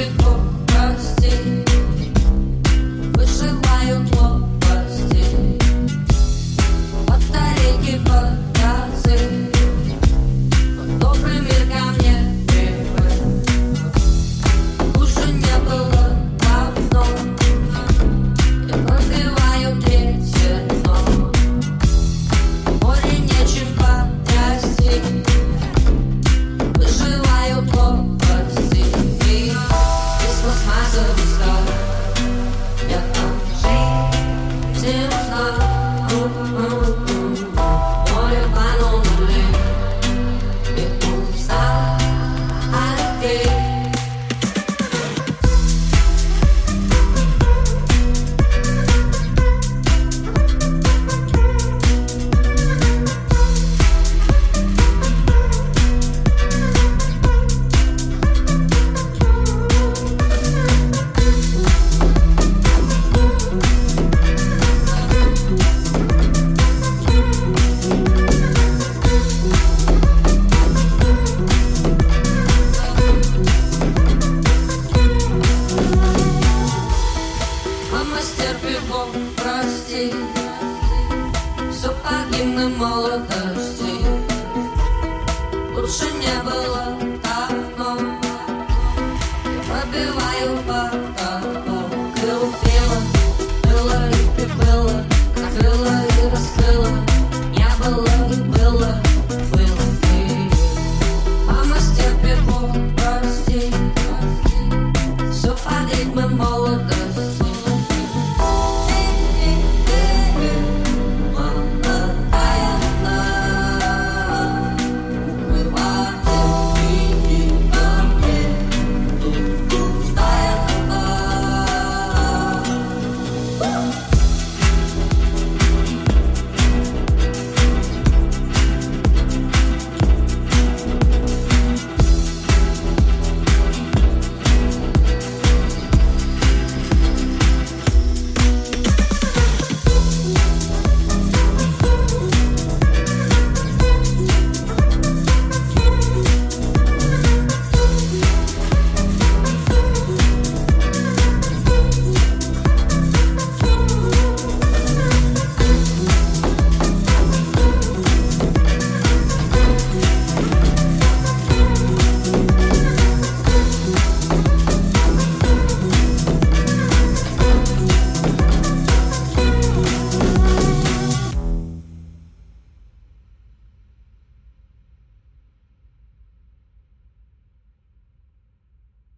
been of the stars. in the Molokai.